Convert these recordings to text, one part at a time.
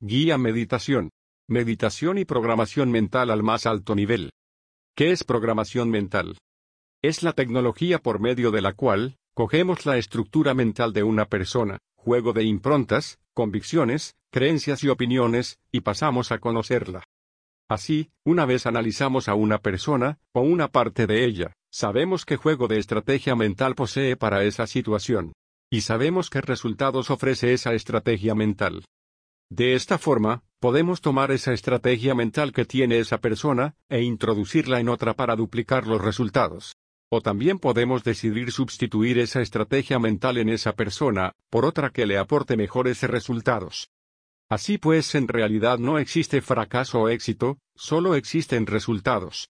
Guía Meditación. Meditación y programación mental al más alto nivel. ¿Qué es programación mental? Es la tecnología por medio de la cual, cogemos la estructura mental de una persona, juego de improntas, convicciones, creencias y opiniones, y pasamos a conocerla. Así, una vez analizamos a una persona, o una parte de ella, sabemos qué juego de estrategia mental posee para esa situación. Y sabemos qué resultados ofrece esa estrategia mental. De esta forma, podemos tomar esa estrategia mental que tiene esa persona, e introducirla en otra para duplicar los resultados. O también podemos decidir sustituir esa estrategia mental en esa persona, por otra que le aporte mejores resultados. Así pues, en realidad no existe fracaso o éxito, solo existen resultados.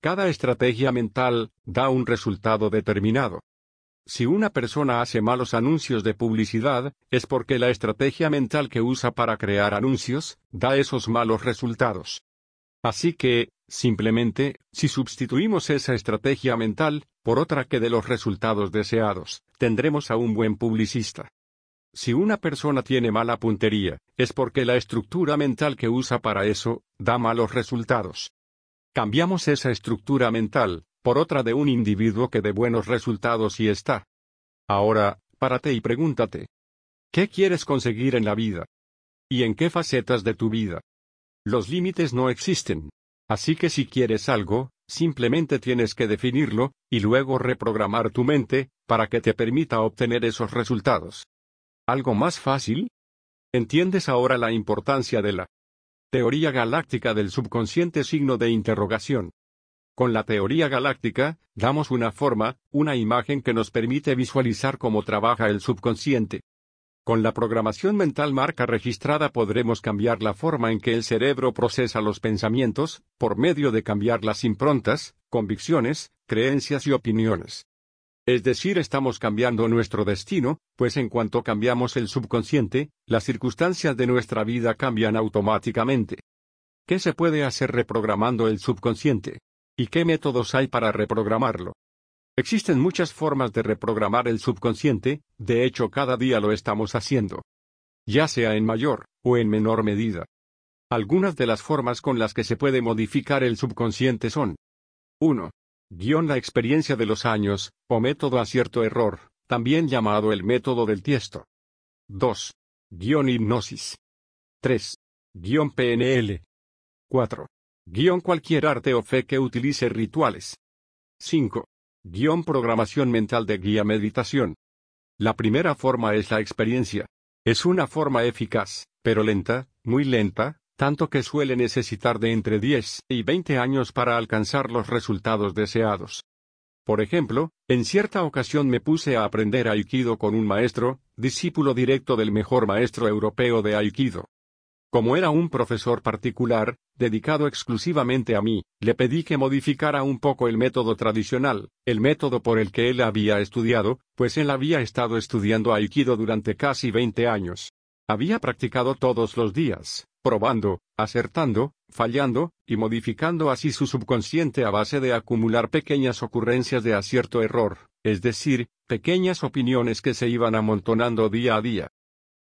Cada estrategia mental da un resultado determinado. Si una persona hace malos anuncios de publicidad, es porque la estrategia mental que usa para crear anuncios da esos malos resultados. Así que, simplemente, si sustituimos esa estrategia mental por otra que de los resultados deseados, tendremos a un buen publicista. Si una persona tiene mala puntería, es porque la estructura mental que usa para eso da malos resultados. Cambiamos esa estructura mental por otra de un individuo que dé buenos resultados y está. Ahora, párate y pregúntate. ¿Qué quieres conseguir en la vida? ¿Y en qué facetas de tu vida? Los límites no existen. Así que si quieres algo, simplemente tienes que definirlo, y luego reprogramar tu mente, para que te permita obtener esos resultados. ¿Algo más fácil? ¿Entiendes ahora la importancia de la teoría galáctica del subconsciente signo de interrogación? Con la teoría galáctica, damos una forma, una imagen que nos permite visualizar cómo trabaja el subconsciente. Con la programación mental marca registrada podremos cambiar la forma en que el cerebro procesa los pensamientos, por medio de cambiar las improntas, convicciones, creencias y opiniones. Es decir, estamos cambiando nuestro destino, pues en cuanto cambiamos el subconsciente, las circunstancias de nuestra vida cambian automáticamente. ¿Qué se puede hacer reprogramando el subconsciente? ¿Y qué métodos hay para reprogramarlo? Existen muchas formas de reprogramar el subconsciente, de hecho cada día lo estamos haciendo. Ya sea en mayor o en menor medida. Algunas de las formas con las que se puede modificar el subconsciente son 1. Guión la experiencia de los años, o método acierto-error, también llamado el método del tiesto. 2. Guión hipnosis. 3. Guión PNL. 4. Guión cualquier arte o fe que utilice rituales. 5. Guión programación mental de guía meditación. La primera forma es la experiencia. Es una forma eficaz, pero lenta, muy lenta, tanto que suele necesitar de entre 10 y 20 años para alcanzar los resultados deseados. Por ejemplo, en cierta ocasión me puse a aprender Aikido con un maestro, discípulo directo del mejor maestro europeo de Aikido. Como era un profesor particular, dedicado exclusivamente a mí, le pedí que modificara un poco el método tradicional, el método por el que él había estudiado, pues él había estado estudiando Aikido durante casi 20 años. Había practicado todos los días, probando, acertando, fallando, y modificando así su subconsciente a base de acumular pequeñas ocurrencias de acierto-error, es decir, pequeñas opiniones que se iban amontonando día a día.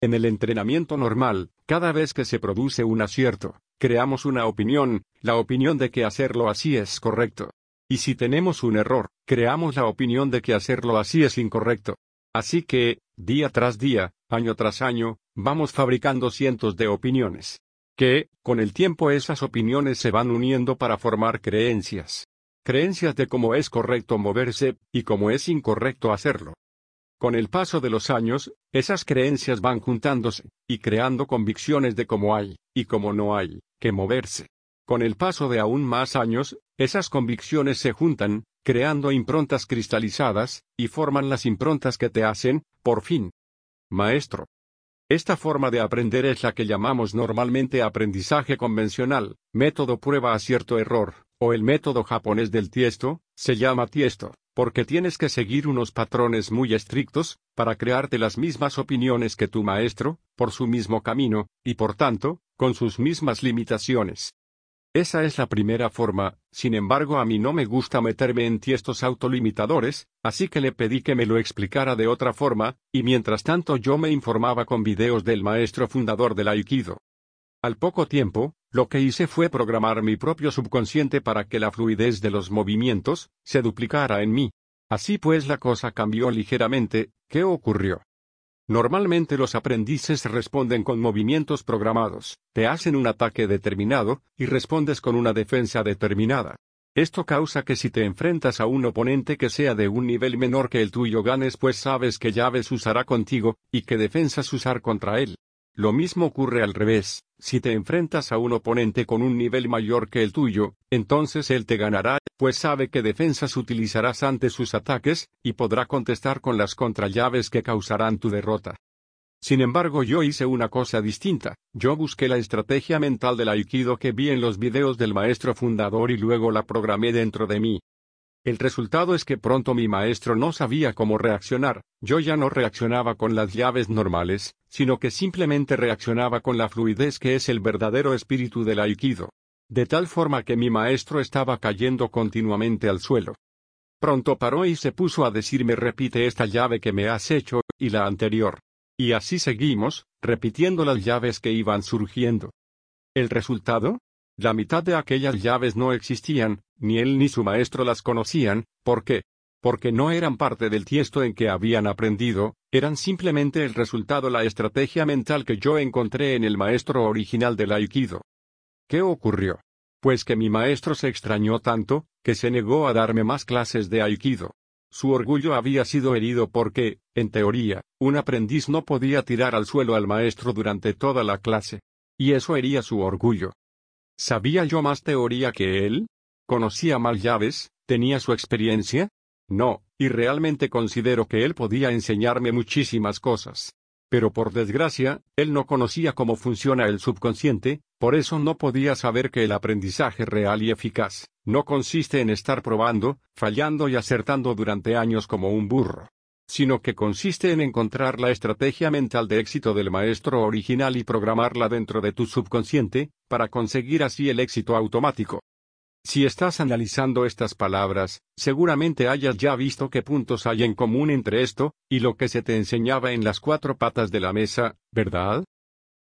En el entrenamiento normal, cada vez que se produce un acierto, creamos una opinión, la opinión de que hacerlo así es correcto. Y si tenemos un error, creamos la opinión de que hacerlo así es incorrecto. Así que, día tras día, año tras año, vamos fabricando cientos de opiniones. Que, con el tiempo esas opiniones se van uniendo para formar creencias. Creencias de cómo es correcto moverse, y cómo es incorrecto hacerlo. Con el paso de los años, esas creencias van juntándose, y creando convicciones de cómo hay, y cómo no hay, que moverse. Con el paso de aún más años, esas convicciones se juntan, creando improntas cristalizadas, y forman las improntas que te hacen, por fin. Maestro. Esta forma de aprender es la que llamamos normalmente aprendizaje convencional, método prueba acierto error, o el método japonés del tiesto, se llama tiesto porque tienes que seguir unos patrones muy estrictos, para crearte las mismas opiniones que tu maestro, por su mismo camino, y por tanto, con sus mismas limitaciones. Esa es la primera forma, sin embargo a mí no me gusta meterme en tiestos autolimitadores, así que le pedí que me lo explicara de otra forma, y mientras tanto yo me informaba con videos del maestro fundador del Aikido. Al poco tiempo, lo que hice fue programar mi propio subconsciente para que la fluidez de los movimientos se duplicara en mí. Así pues la cosa cambió ligeramente, ¿qué ocurrió? Normalmente los aprendices responden con movimientos programados, te hacen un ataque determinado, y respondes con una defensa determinada. Esto causa que si te enfrentas a un oponente que sea de un nivel menor que el tuyo ganes pues sabes qué llaves usará contigo, y qué defensas usar contra él. Lo mismo ocurre al revés, si te enfrentas a un oponente con un nivel mayor que el tuyo, entonces él te ganará, pues sabe qué defensas utilizarás ante sus ataques, y podrá contestar con las contrallaves que causarán tu derrota. Sin embargo, yo hice una cosa distinta. Yo busqué la estrategia mental del Aikido que vi en los videos del maestro fundador y luego la programé dentro de mí. El resultado es que pronto mi maestro no sabía cómo reaccionar, yo ya no reaccionaba con las llaves normales, sino que simplemente reaccionaba con la fluidez que es el verdadero espíritu del Aikido. De tal forma que mi maestro estaba cayendo continuamente al suelo. Pronto paró y se puso a decirme repite esta llave que me has hecho, y la anterior. Y así seguimos, repitiendo las llaves que iban surgiendo. ¿El resultado? La mitad de aquellas llaves no existían, ni él ni su maestro las conocían, ¿por qué? Porque no eran parte del tiesto en que habían aprendido, eran simplemente el resultado la estrategia mental que yo encontré en el maestro original del Aikido. ¿Qué ocurrió? Pues que mi maestro se extrañó tanto, que se negó a darme más clases de Aikido. Su orgullo había sido herido porque, en teoría, un aprendiz no podía tirar al suelo al maestro durante toda la clase. Y eso hería su orgullo. ¿Sabía yo más teoría que él? ¿Conocía más llaves? ¿Tenía su experiencia? No, y realmente considero que él podía enseñarme muchísimas cosas. Pero por desgracia, él no conocía cómo funciona el subconsciente, por eso no podía saber que el aprendizaje real y eficaz no consiste en estar probando, fallando y acertando durante años como un burro, sino que consiste en encontrar la estrategia mental de éxito del maestro original y programarla dentro de tu subconsciente, para conseguir así el éxito automático. Si estás analizando estas palabras, seguramente hayas ya visto qué puntos hay en común entre esto, y lo que se te enseñaba en las cuatro patas de la mesa, ¿verdad?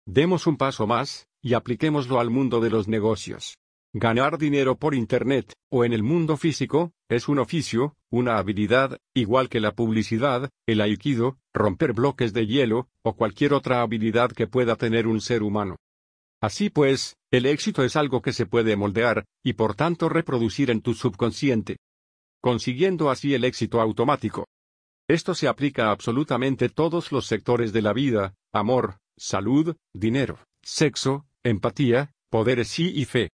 Demos un paso más, y apliquémoslo al mundo de los negocios. Ganar dinero por Internet, o en el mundo físico, es un oficio, una habilidad, igual que la publicidad, el aikido, romper bloques de hielo, o cualquier otra habilidad que pueda tener un ser humano. Así pues, el éxito es algo que se puede moldear, y por tanto reproducir en tu subconsciente. Consiguiendo así el éxito automático. Esto se aplica a absolutamente todos los sectores de la vida, amor, salud, dinero, sexo, empatía, poderes y fe.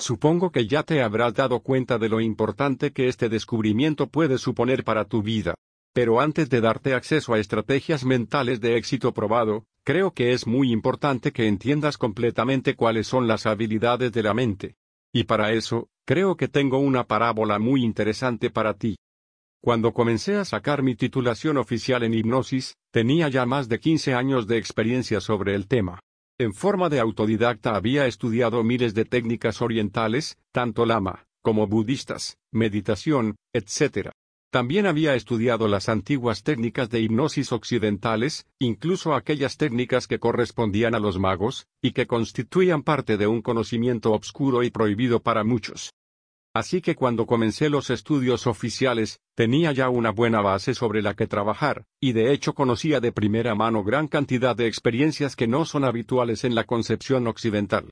Supongo que ya te habrás dado cuenta de lo importante que este descubrimiento puede suponer para tu vida. Pero antes de darte acceso a estrategias mentales de éxito probado, creo que es muy importante que entiendas completamente cuáles son las habilidades de la mente. Y para eso, creo que tengo una parábola muy interesante para ti. Cuando comencé a sacar mi titulación oficial en hipnosis, tenía ya más de 15 años de experiencia sobre el tema. En forma de autodidacta había estudiado miles de técnicas orientales, tanto lama, como budistas, meditación, etc. También había estudiado las antiguas técnicas de hipnosis occidentales, incluso aquellas técnicas que correspondían a los magos, y que constituían parte de un conocimiento obscuro y prohibido para muchos. Así que cuando comencé los estudios oficiales, tenía ya una buena base sobre la que trabajar, y de hecho conocía de primera mano gran cantidad de experiencias que no son habituales en la concepción occidental.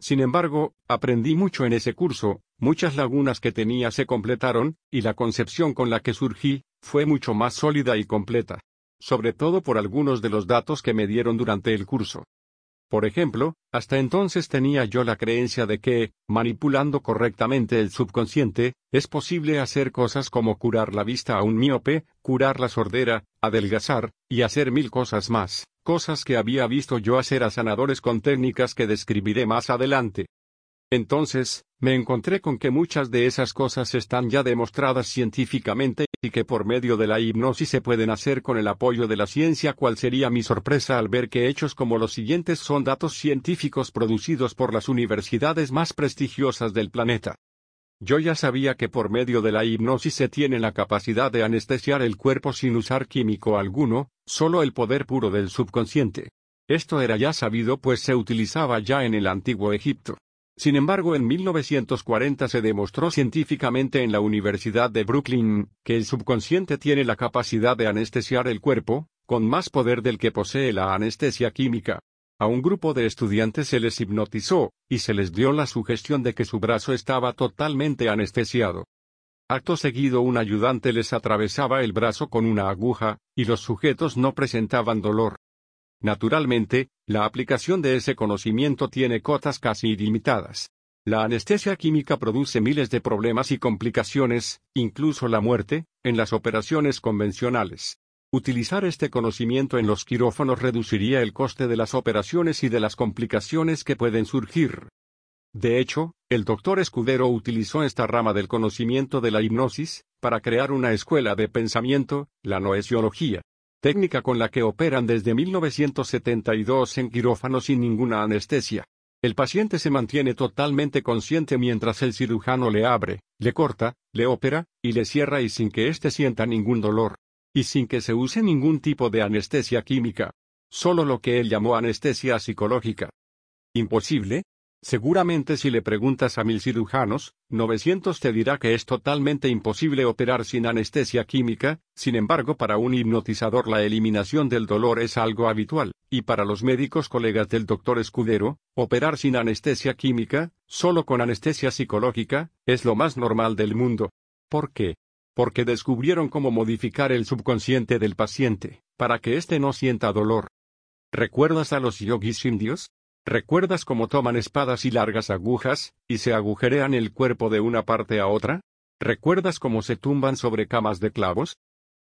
Sin embargo, aprendí mucho en ese curso, muchas lagunas que tenía se completaron, y la concepción con la que surgí, fue mucho más sólida y completa. Sobre todo por algunos de los datos que me dieron durante el curso. Por ejemplo, hasta entonces tenía yo la creencia de que, manipulando correctamente el subconsciente, es posible hacer cosas como curar la vista a un miope, curar la sordera, adelgazar, y hacer mil cosas más cosas que había visto yo hacer a sanadores con técnicas que describiré más adelante. Entonces, me encontré con que muchas de esas cosas están ya demostradas científicamente y que por medio de la hipnosis se pueden hacer con el apoyo de la ciencia. ¿Cuál sería mi sorpresa al ver que hechos como los siguientes son datos científicos producidos por las universidades más prestigiosas del planeta? Yo ya sabía que por medio de la hipnosis se tiene la capacidad de anestesiar el cuerpo sin usar químico alguno, solo el poder puro del subconsciente. Esto era ya sabido pues se utilizaba ya en el antiguo Egipto. Sin embargo, en 1940 se demostró científicamente en la Universidad de Brooklyn que el subconsciente tiene la capacidad de anestesiar el cuerpo, con más poder del que posee la anestesia química. A un grupo de estudiantes se les hipnotizó, y se les dio la sugestión de que su brazo estaba totalmente anestesiado. Acto seguido un ayudante les atravesaba el brazo con una aguja, y los sujetos no presentaban dolor. Naturalmente, la aplicación de ese conocimiento tiene cotas casi ilimitadas. La anestesia química produce miles de problemas y complicaciones, incluso la muerte, en las operaciones convencionales. Utilizar este conocimiento en los quirófanos reduciría el coste de las operaciones y de las complicaciones que pueden surgir. De hecho, el doctor Escudero utilizó esta rama del conocimiento de la hipnosis, para crear una escuela de pensamiento, la noesiología técnica con la que operan desde 1972 en quirófano sin ninguna anestesia. El paciente se mantiene totalmente consciente mientras el cirujano le abre, le corta, le opera, y le cierra y sin que éste sienta ningún dolor. Y sin que se use ningún tipo de anestesia química. Solo lo que él llamó anestesia psicológica. ¿Imposible? Seguramente si le preguntas a mil cirujanos, 900 te dirá que es totalmente imposible operar sin anestesia química, sin embargo para un hipnotizador la eliminación del dolor es algo habitual, y para los médicos colegas del doctor Escudero, operar sin anestesia química, solo con anestesia psicológica, es lo más normal del mundo. ¿Por qué? Porque descubrieron cómo modificar el subconsciente del paciente, para que éste no sienta dolor. ¿Recuerdas a los yogis indios? ¿Recuerdas cómo toman espadas y largas agujas, y se agujerean el cuerpo de una parte a otra? ¿Recuerdas cómo se tumban sobre camas de clavos?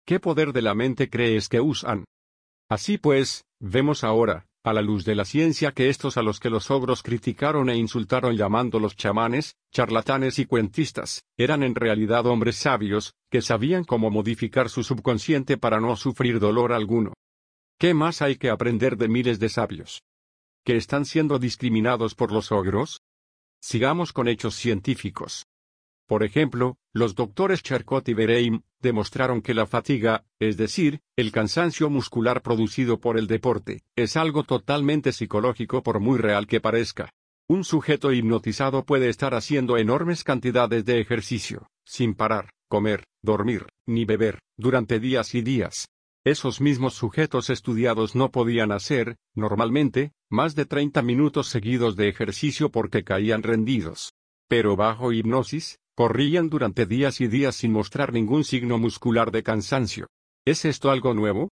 ¿Qué poder de la mente crees que usan? Así pues, vemos ahora, a la luz de la ciencia que estos a los que los ogros criticaron e insultaron llamándolos chamanes, charlatanes y cuentistas, eran en realidad hombres sabios, que sabían cómo modificar su subconsciente para no sufrir dolor alguno. ¿Qué más hay que aprender de miles de sabios? Que están siendo discriminados por los ogros? Sigamos con hechos científicos. Por ejemplo, los doctores Charcot y Bereim demostraron que la fatiga, es decir, el cansancio muscular producido por el deporte, es algo totalmente psicológico por muy real que parezca. Un sujeto hipnotizado puede estar haciendo enormes cantidades de ejercicio, sin parar, comer, dormir, ni beber, durante días y días, esos mismos sujetos estudiados no podían hacer, normalmente, más de 30 minutos seguidos de ejercicio porque caían rendidos. Pero bajo hipnosis, corrían durante días y días sin mostrar ningún signo muscular de cansancio. ¿Es esto algo nuevo?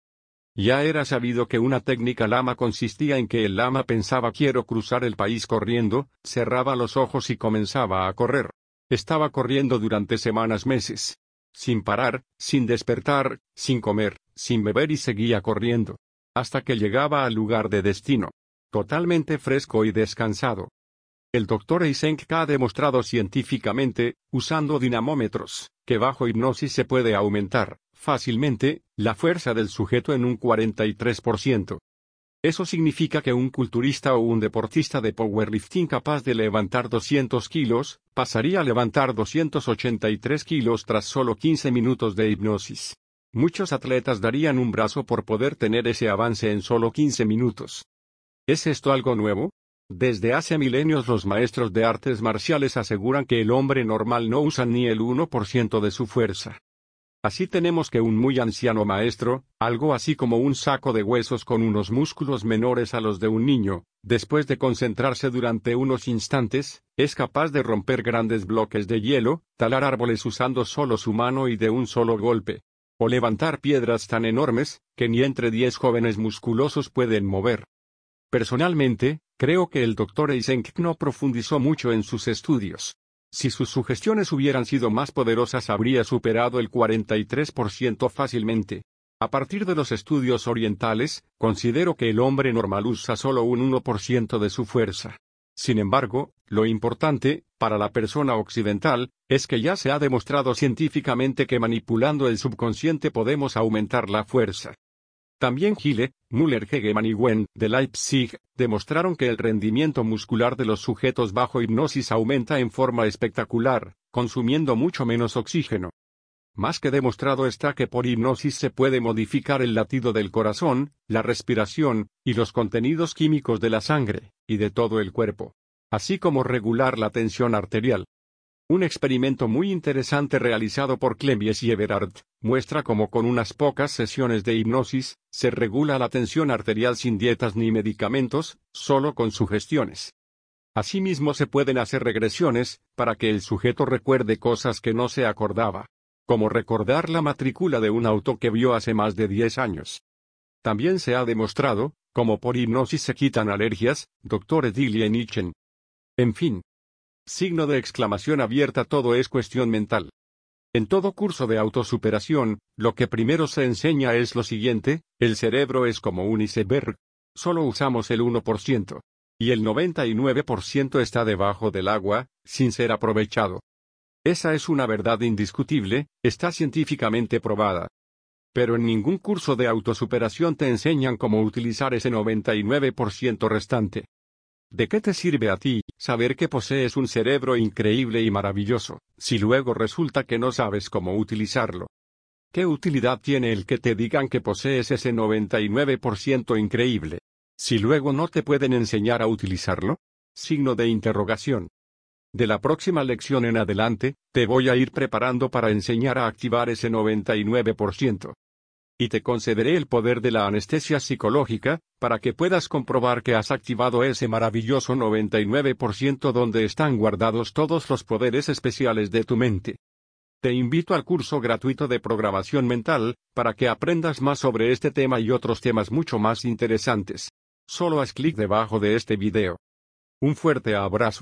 Ya era sabido que una técnica lama consistía en que el lama pensaba quiero cruzar el país corriendo, cerraba los ojos y comenzaba a correr. Estaba corriendo durante semanas meses sin parar, sin despertar, sin comer, sin beber y seguía corriendo, hasta que llegaba al lugar de destino, totalmente fresco y descansado. El doctor Eisenk ha demostrado científicamente, usando dinamómetros, que bajo hipnosis se puede aumentar, fácilmente, la fuerza del sujeto en un 43%. Eso significa que un culturista o un deportista de powerlifting capaz de levantar 200 kilos, pasaría a levantar 283 kilos tras solo 15 minutos de hipnosis. Muchos atletas darían un brazo por poder tener ese avance en solo 15 minutos. ¿Es esto algo nuevo? Desde hace milenios los maestros de artes marciales aseguran que el hombre normal no usa ni el 1% de su fuerza. Así tenemos que un muy anciano maestro, algo así como un saco de huesos con unos músculos menores a los de un niño, después de concentrarse durante unos instantes, es capaz de romper grandes bloques de hielo, talar árboles usando solo su mano y de un solo golpe. O levantar piedras tan enormes, que ni entre diez jóvenes musculosos pueden mover. Personalmente, creo que el doctor Eisenk no profundizó mucho en sus estudios. Si sus sugestiones hubieran sido más poderosas habría superado el 43% fácilmente. A partir de los estudios orientales, considero que el hombre normal usa solo un 1% de su fuerza. Sin embargo, lo importante, para la persona occidental, es que ya se ha demostrado científicamente que manipulando el subconsciente podemos aumentar la fuerza. También Gile, Müller Hegemann y Wen, de Leipzig, demostraron que el rendimiento muscular de los sujetos bajo hipnosis aumenta en forma espectacular, consumiendo mucho menos oxígeno. Más que demostrado está que por hipnosis se puede modificar el latido del corazón, la respiración, y los contenidos químicos de la sangre, y de todo el cuerpo. Así como regular la tensión arterial. Un experimento muy interesante realizado por Clembies y Everard, muestra cómo con unas pocas sesiones de hipnosis, se regula la tensión arterial sin dietas ni medicamentos, solo con sugestiones. Asimismo se pueden hacer regresiones, para que el sujeto recuerde cosas que no se acordaba. Como recordar la matrícula de un auto que vio hace más de 10 años. También se ha demostrado, como por hipnosis se quitan alergias, Dr. Edilia Nichen. En fin. Signo de exclamación abierta todo es cuestión mental. En todo curso de autosuperación, lo que primero se enseña es lo siguiente, el cerebro es como un iceberg. Solo usamos el 1% y el 99% está debajo del agua, sin ser aprovechado. Esa es una verdad indiscutible, está científicamente probada. Pero en ningún curso de autosuperación te enseñan cómo utilizar ese 99% restante. ¿De qué te sirve a ti saber que posees un cerebro increíble y maravilloso, si luego resulta que no sabes cómo utilizarlo? ¿Qué utilidad tiene el que te digan que posees ese 99% increíble? Si luego no te pueden enseñar a utilizarlo? Signo de interrogación. De la próxima lección en adelante, te voy a ir preparando para enseñar a activar ese 99%. Y te concederé el poder de la anestesia psicológica, para que puedas comprobar que has activado ese maravilloso 99% donde están guardados todos los poderes especiales de tu mente. Te invito al curso gratuito de programación mental, para que aprendas más sobre este tema y otros temas mucho más interesantes. Solo haz clic debajo de este video. Un fuerte abrazo.